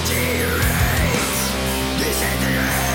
deteriorates This ain't the